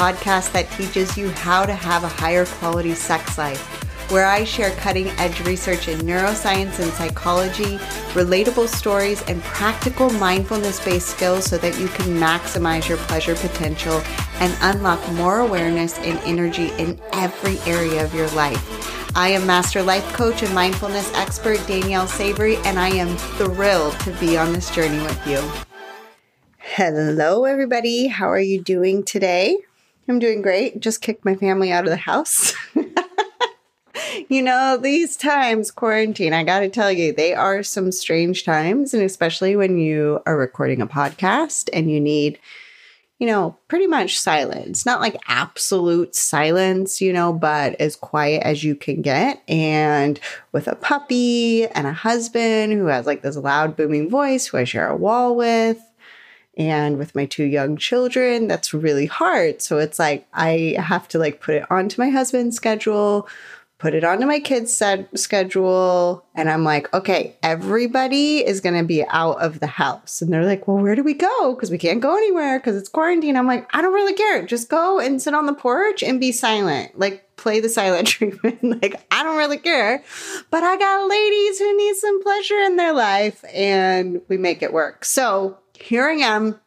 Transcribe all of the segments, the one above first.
podcast that teaches you how to have a higher quality sex life, where I share cutting edge research in neuroscience and psychology, relatable stories, and practical mindfulness based skills so that you can maximize your pleasure potential and unlock more awareness and energy in every area of your life. I am Master Life Coach and Mindfulness Expert Danielle Savory, and I am thrilled to be on this journey with you. Hello, everybody. How are you doing today? I'm doing great. Just kicked my family out of the house. you know, these times, quarantine, I got to tell you, they are some strange times. And especially when you are recording a podcast and you need you know, pretty much silence. Not like absolute silence, you know, but as quiet as you can get. And with a puppy and a husband who has like this loud booming voice who I share a wall with. And with my two young children, that's really hard. So it's like I have to like put it onto my husband's schedule put it onto my kids' set schedule. And I'm like, okay, everybody is going to be out of the house. And they're like, well, where do we go? Because we can't go anywhere because it's quarantine. I'm like, I don't really care. Just go and sit on the porch and be silent. Like, play the silent treatment. like, I don't really care. But I got ladies who need some pleasure in their life and we make it work. So here I am.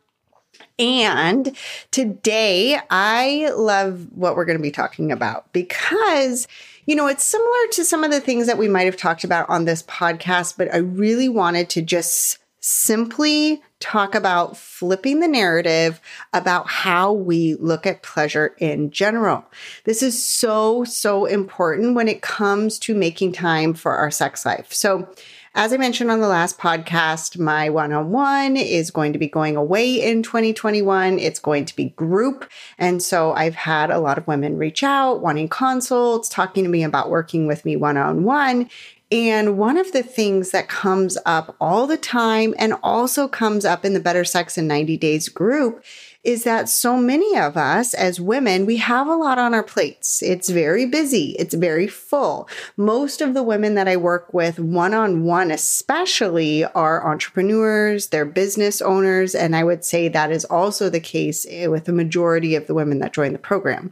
And today I love what we're going to be talking about because you know, it's similar to some of the things that we might have talked about on this podcast, but I really wanted to just simply talk about flipping the narrative about how we look at pleasure in general. This is so, so important when it comes to making time for our sex life. So, as I mentioned on the last podcast, my one on one is going to be going away in 2021. It's going to be group. And so I've had a lot of women reach out wanting consults, talking to me about working with me one on one. And one of the things that comes up all the time and also comes up in the Better Sex in 90 Days group is that so many of us as women, we have a lot on our plates. It's very busy. It's very full. Most of the women that I work with one on one, especially are entrepreneurs, they're business owners. And I would say that is also the case with the majority of the women that join the program.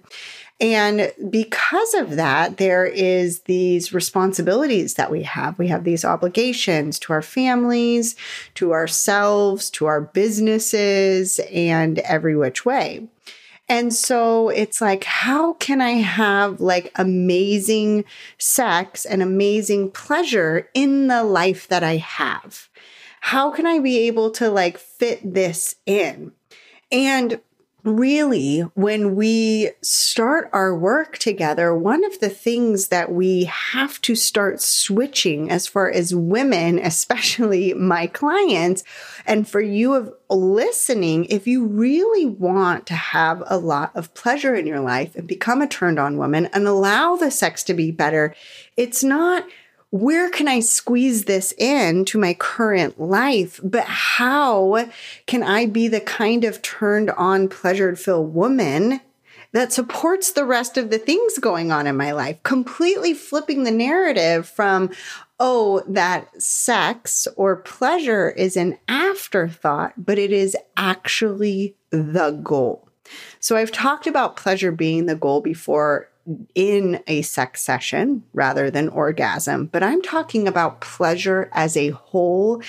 And because of that, there is these responsibilities that we have. We have these obligations to our families, to ourselves, to our businesses, and every which way. And so it's like, how can I have like amazing sex and amazing pleasure in the life that I have? How can I be able to like fit this in? And really, when we start our work together, one of the things that we have to start switching as far as women, especially my clients, and for you of listening, if you really want to have a lot of pleasure in your life and become a turned on woman and allow the sex to be better, it's not where can I squeeze this in to my current life? But how can I be the kind of turned on, pleasured filled woman that supports the rest of the things going on in my life? Completely flipping the narrative from, oh, that sex or pleasure is an afterthought, but it is actually the goal. So I've talked about pleasure being the goal before in a sex session rather than orgasm, but I'm talking about pleasure as a whole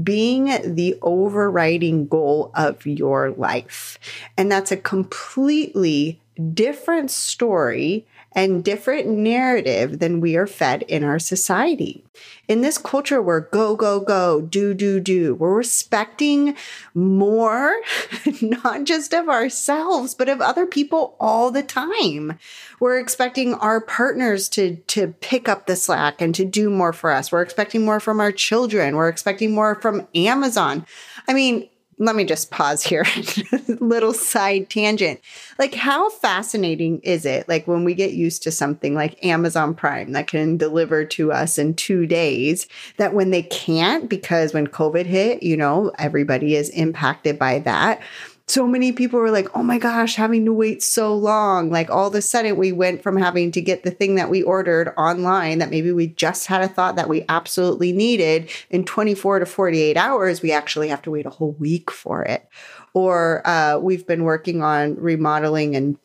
being the overriding goal of your life. And that's a completely different story and different narrative than we are fed in our society. In this culture, we're go, go, go, do, do, do. We're respecting more, not just of ourselves, but of other people all the time. We're expecting our partners to, to pick up the slack and to do more for us. We're expecting more from our children. We're expecting more from Amazon. I mean, let me just pause here. Little side tangent. Like, how fascinating is it? Like, when we get used to something like Amazon Prime that can deliver to us in two days, that when they can't, because when COVID hit, you know, everybody is impacted by that so many people were like, oh my gosh, having to wait so long. Like all of a sudden, we went from having to get the thing that we ordered online that maybe we just had a thought that we absolutely needed in 24 to 48 hours. We actually have to wait a whole week for it. Or uh, we've been working on remodeling and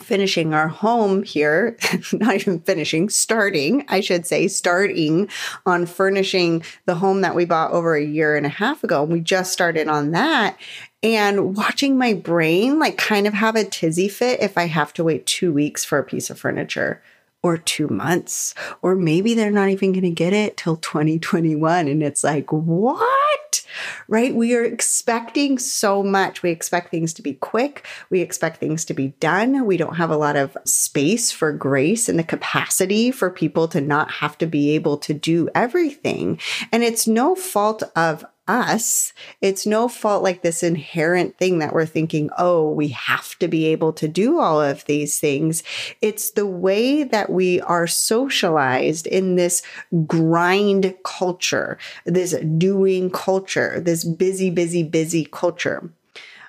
finishing our home here, not even finishing, starting, I should say, starting on furnishing the home that we bought over a year and a half ago. And we just started on that and watching my brain like kind of have a tizzy fit if I have to wait two weeks for a piece of furniture or two months, or maybe they're not even going to get it till 2021. And it's like, what? Right? We are expecting so much. We expect things to be quick. We expect things to be done. We don't have a lot of space for grace and the capacity for people to not have to be able to do everything. And it's no fault of us. It's no fault like this inherent thing that we're thinking, oh, we have to be able to do all of these things. It's the way that we are socialized in this grind culture, this doing culture, this busy, busy, busy culture.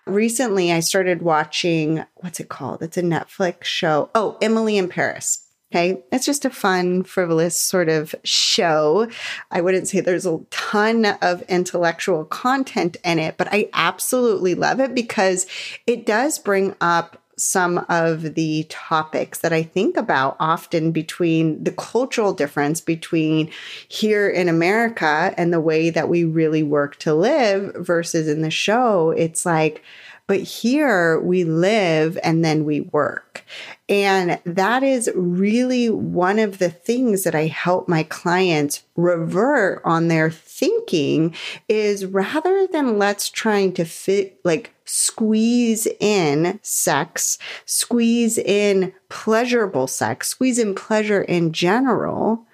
Recently, I started watching, what's it called? It's a Netflix show. Oh, Emily in Paris. Okay. It's just a fun, frivolous sort of show. I wouldn't say there's a ton of intellectual content in it, but I absolutely love it because it does bring up some of the topics that I think about often between the cultural difference between here in America and the way that we really work to live versus in the show. It's like, but here we live and then we work. And that is really one of the things that I help my clients revert on their thinking is rather than let's trying to fit like squeeze in sex, squeeze in pleasurable sex, squeeze in pleasure in general.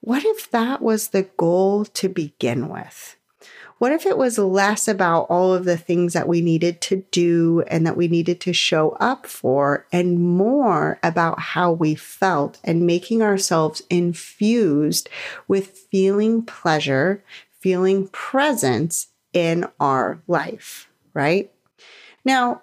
What if that was the goal to begin with? What if it was less about all of the things that we needed to do and that we needed to show up for and more about how we felt and making ourselves infused with feeling pleasure, feeling presence in our life, right? Now,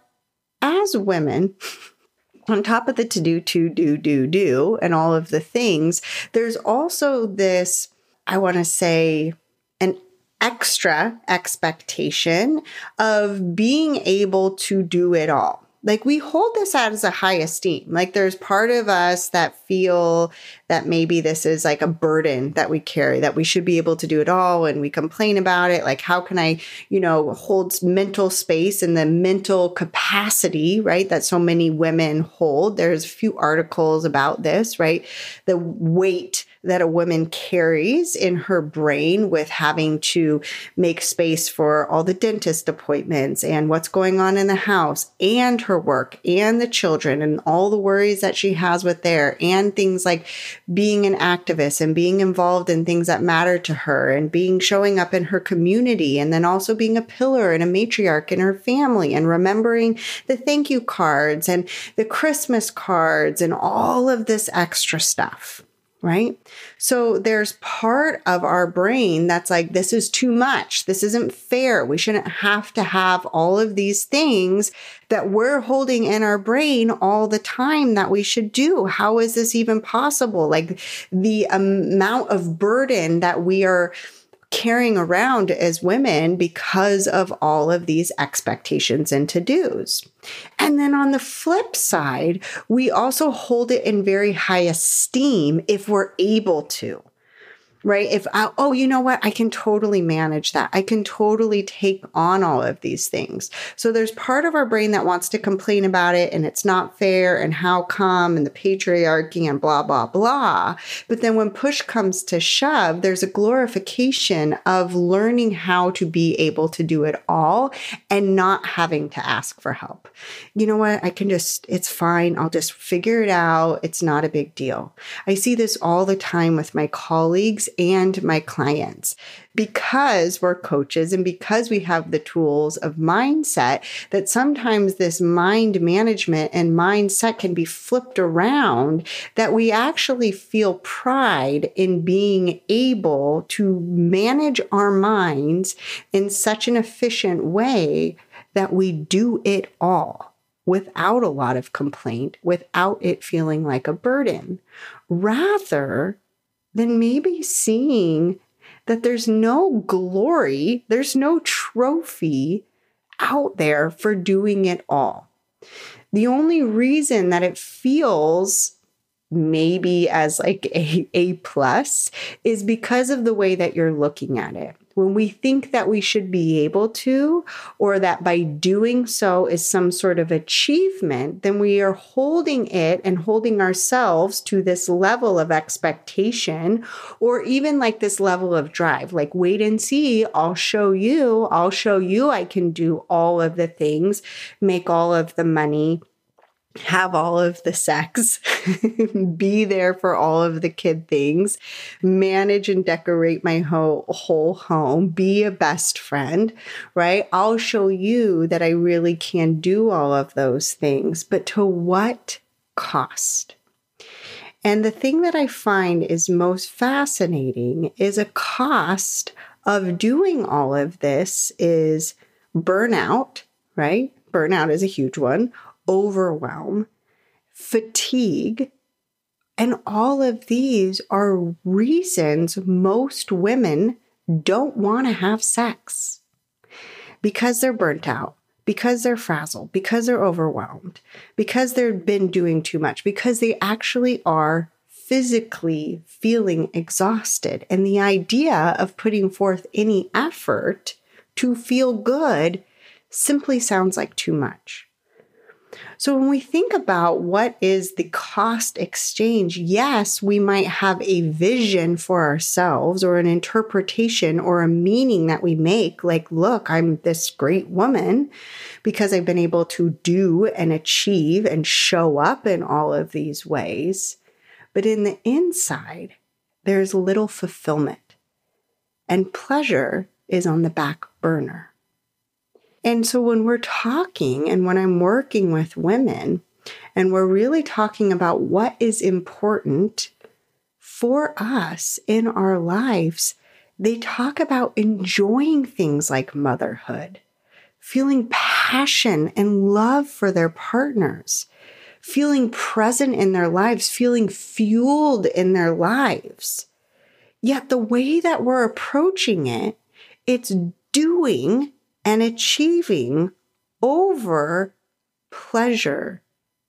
as women, on top of the to do, to do, do, do, and all of the things, there's also this, I want to say, an extra expectation of being able to do it all. Like we hold this out as a high esteem. Like there's part of us that feel that maybe this is like a burden that we carry, that we should be able to do it all and we complain about it. Like, how can I, you know, hold mental space and the mental capacity, right? That so many women hold. There's a few articles about this, right? The weight that a woman carries in her brain with having to make space for all the dentist appointments and what's going on in the house and her work and the children and all the worries that she has with there and things like being an activist and being involved in things that matter to her and being showing up in her community and then also being a pillar and a matriarch in her family and remembering the thank you cards and the Christmas cards and all of this extra stuff right? So there's part of our brain that's like, this is too much. This isn't fair. We shouldn't have to have all of these things that we're holding in our brain all the time that we should do. How is this even possible? Like the amount of burden that we are carrying around as women because of all of these expectations and to dos. And then on the flip side, we also hold it in very high esteem if we're able to right? If I, oh, you know what? I can totally manage that. I can totally take on all of these things. So there's part of our brain that wants to complain about it and it's not fair and how come and the patriarchy and blah, blah, blah. But then when push comes to shove, there's a glorification of learning how to be able to do it all and not having to ask for help. You know what? I can just, it's fine. I'll just figure it out. It's not a big deal. I see this all the time with my colleagues and my clients because we're coaches and because we have the tools of mindset that sometimes this mind management and mindset can be flipped around that we actually feel pride in being able to manage our minds in such an efficient way that we do it all without a lot of complaint, without it feeling like a burden. Rather, then maybe seeing that there's no glory, there's no trophy out there for doing it all. The only reason that it feels maybe as like a A plus is because of the way that you're looking at it. When we think that we should be able to, or that by doing so is some sort of achievement, then we are holding it and holding ourselves to this level of expectation, or even like this level of drive. Like, wait and see, I'll show you, I'll show you I can do all of the things, make all of the money have all of the sex, be there for all of the kid things, manage and decorate my whole, whole home, be a best friend, right? I'll show you that I really can do all of those things, but to what cost? And the thing that I find is most fascinating is a cost of doing all of this is burnout, right? Burnout is a huge one overwhelm, fatigue. And all of these are reasons most women don't want to have sex because they're burnt out, because they're frazzled, because they're overwhelmed, because they've been doing too much, because they actually are physically feeling exhausted. And the idea of putting forth any effort to feel good simply sounds like too much. So when we think about what is the cost exchange, yes, we might have a vision for ourselves or an interpretation or a meaning that we make like, look, I'm this great woman because I've been able to do and achieve and show up in all of these ways. But in the inside, there's little fulfillment and pleasure is on the back burner. And so when we're talking and when I'm working with women, and we're really talking about what is important for us in our lives, they talk about enjoying things like motherhood, feeling passion and love for their partners, feeling present in their lives, feeling fueled in their lives. Yet the way that we're approaching it, it's doing and achieving over pleasure,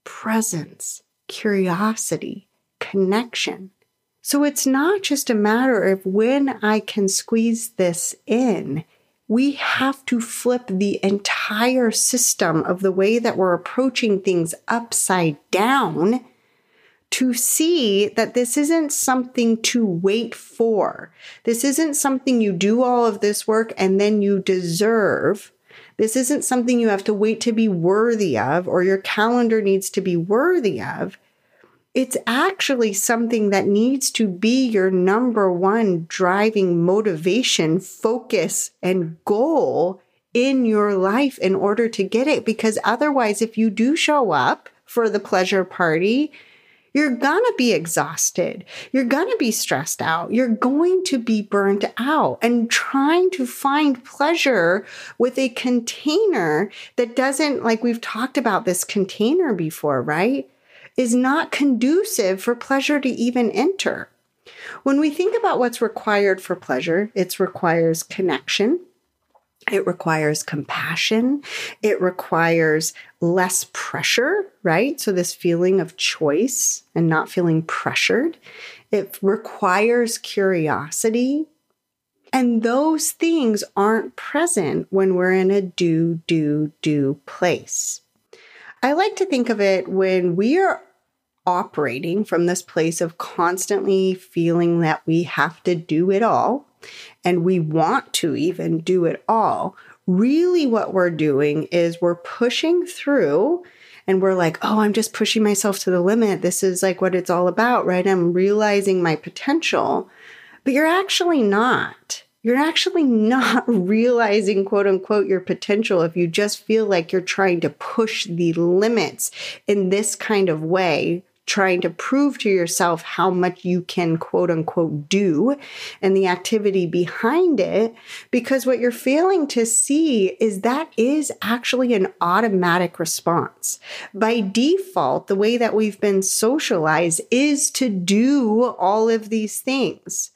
presence, curiosity, connection. So it's not just a matter of when I can squeeze this in. We have to flip the entire system of the way that we're approaching things upside down to see that this isn't something to wait for. This isn't something you do all of this work and then you deserve. This isn't something you have to wait to be worthy of or your calendar needs to be worthy of. It's actually something that needs to be your number one driving motivation, focus, and goal in your life in order to get it. Because otherwise, if you do show up for the pleasure party, you're gonna be exhausted. You're gonna be stressed out. You're going to be burnt out and trying to find pleasure with a container that doesn't, like we've talked about this container before, right? Is not conducive for pleasure to even enter. When we think about what's required for pleasure, it requires connection. It requires compassion. It requires less pressure, right? So, this feeling of choice and not feeling pressured. It requires curiosity. And those things aren't present when we're in a do, do, do place. I like to think of it when we are operating from this place of constantly feeling that we have to do it all and we want to even do it all, really what we're doing is we're pushing through and we're like, oh, I'm just pushing myself to the limit. This is like what it's all about, right? I'm realizing my potential, but you're actually not. You're actually not realizing, quote unquote, your potential if you just feel like you're trying to push the limits in this kind of way trying to prove to yourself how much you can quote unquote do and the activity behind it. Because what you're failing to see is that is actually an automatic response. By default, the way that we've been socialized is to do all of these things.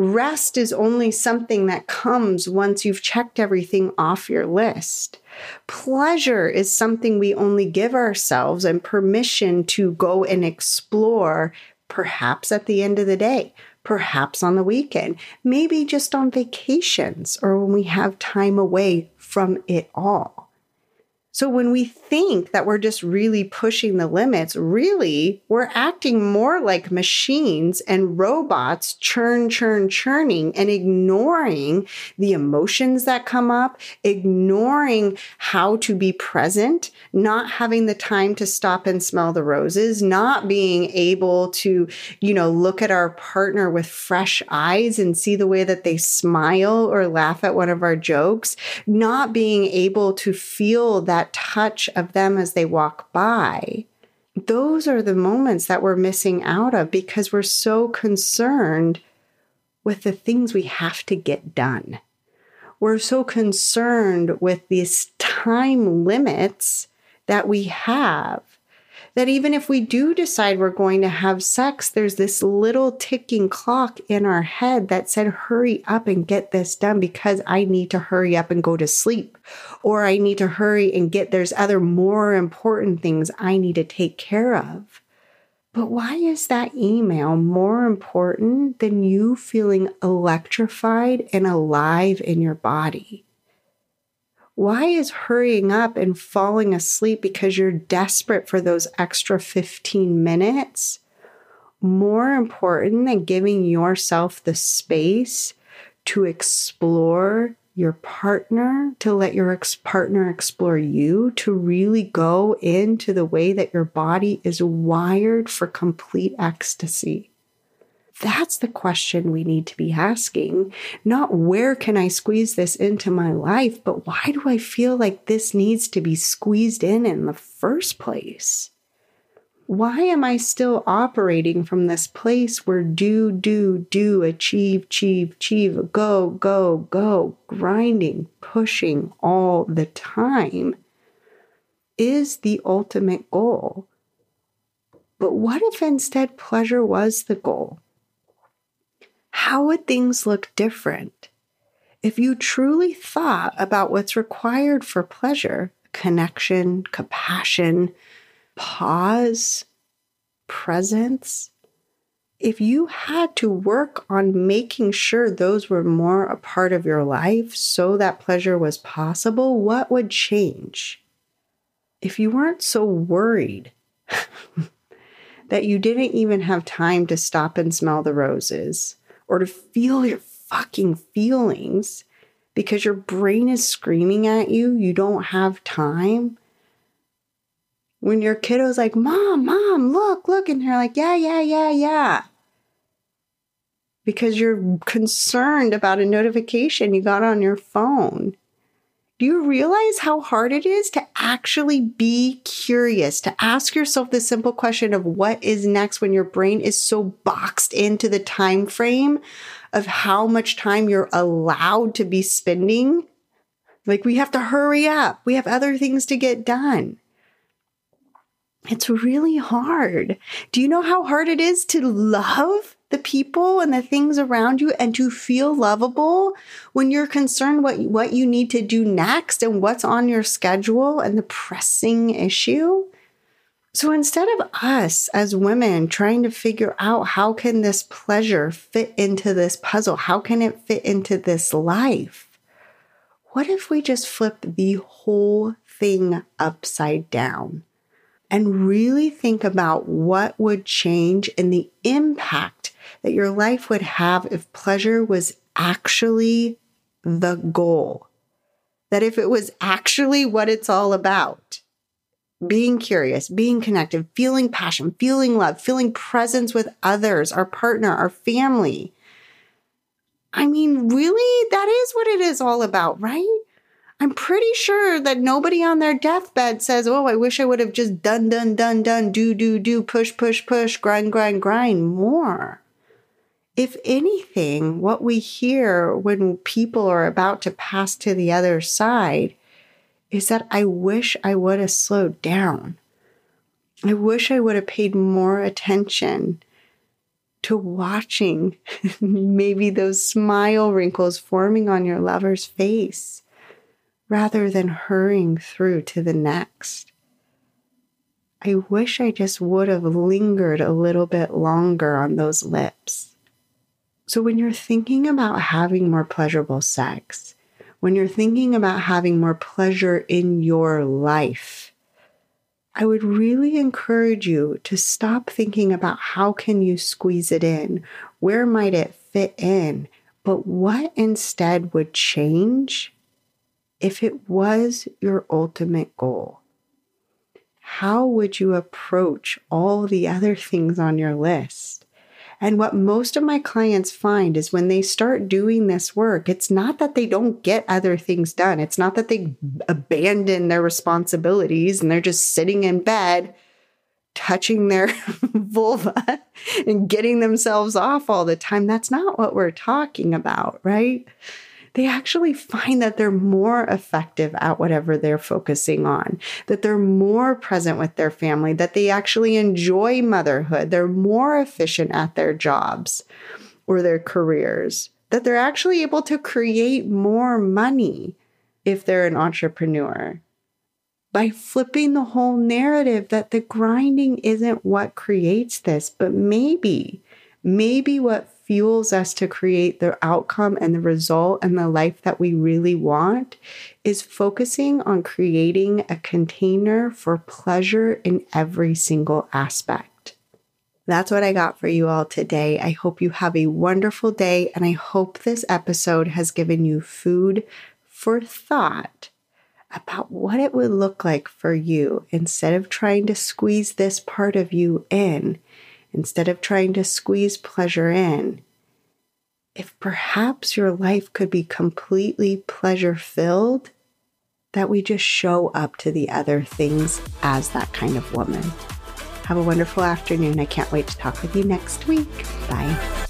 Rest is only something that comes once you've checked everything off your list. Pleasure is something we only give ourselves and permission to go and explore, perhaps at the end of the day, perhaps on the weekend, maybe just on vacations or when we have time away from it all. So when we think that we're just really pushing the limits, really we're acting more like machines and robots churn, churn, churning and ignoring the emotions that come up, ignoring how to be present, not having the time to stop and smell the roses, not being able to, you know, look at our partner with fresh eyes and see the way that they smile or laugh at one of our jokes, not being able to feel that touch of them as they walk by, those are the moments that we're missing out of because we're so concerned with the things we have to get done. We're so concerned with these time limits that we have that even if we do decide we're going to have sex, there's this little ticking clock in our head that said, hurry up and get this done because I need to hurry up and go to sleep. Or I need to hurry and get, there's other more important things I need to take care of. But why is that email more important than you feeling electrified and alive in your body? Why is hurrying up and falling asleep because you're desperate for those extra 15 minutes more important than giving yourself the space to explore your partner, to let your ex- partner explore you, to really go into the way that your body is wired for complete ecstasy? That's the question we need to be asking. Not where can I squeeze this into my life, but why do I feel like this needs to be squeezed in in the first place? Why am I still operating from this place where do, do, do, achieve, achieve, achieve, go, go, go, grinding, pushing all the time is the ultimate goal? But what if instead pleasure was the goal? How would things look different if you truly thought about what's required for pleasure connection, compassion, pause, presence? If you had to work on making sure those were more a part of your life so that pleasure was possible, what would change? If you weren't so worried that you didn't even have time to stop and smell the roses, or to feel your fucking feelings because your brain is screaming at you, you don't have time. When your kiddo's like, Mom, Mom, look, look, and you're like, Yeah, yeah, yeah, yeah. Because you're concerned about a notification you got on your phone. Do you realize how hard it is to actually be curious, to ask yourself the simple question of what is next when your brain is so boxed into the time frame of how much time you're allowed to be spending? Like we have to hurry up. We have other things to get done. It's really hard. Do you know how hard it is to love? The people and the things around you and to feel lovable when you're concerned what what you need to do next and what's on your schedule and the pressing issue. So instead of us as women trying to figure out how can this pleasure fit into this puzzle? How can it fit into this life? What if we just flip the whole thing upside down? And really think about what would change and the impact that your life would have if pleasure was actually the goal. That if it was actually what it's all about being curious, being connected, feeling passion, feeling love, feeling presence with others, our partner, our family. I mean, really, that is what it is all about, right? I'm pretty sure that nobody on their deathbed says, Oh, I wish I would have just done, done, done, done, do, do, do, push, push, push, grind, grind, grind more. If anything, what we hear when people are about to pass to the other side is that I wish I would have slowed down. I wish I would have paid more attention to watching maybe those smile wrinkles forming on your lover's face rather than hurrying through to the next. I wish I just would have lingered a little bit longer on those lips. So, when you're thinking about having more pleasurable sex, when you're thinking about having more pleasure in your life, I would really encourage you to stop thinking about how can you squeeze it in? Where might it fit in? But what instead would change if it was your ultimate goal? How would you approach all the other things on your list? And what most of my clients find is when they start doing this work, it's not that they don't get other things done. It's not that they abandon their responsibilities and they're just sitting in bed touching their vulva and getting themselves off all the time. That's not what we're talking about, right? They actually find that they're more effective at whatever they're focusing on, that they're more present with their family, that they actually enjoy motherhood, they're more efficient at their jobs or their careers, that they're actually able to create more money if they're an entrepreneur. By flipping the whole narrative that the grinding isn't what creates this, but maybe, maybe what fuels us to create the outcome and the result and the life that we really want is focusing on creating a container for pleasure in every single aspect. That's what I got for you all today. I hope you have a wonderful day, and I hope this episode has given you food for thought about what it would look like for you instead of trying to squeeze this part of you in instead of trying to squeeze pleasure in, if perhaps your life could be completely pleasure filled, that we just show up to the other things as that kind of woman. Have a wonderful afternoon. I can't wait to talk with you next week. Bye.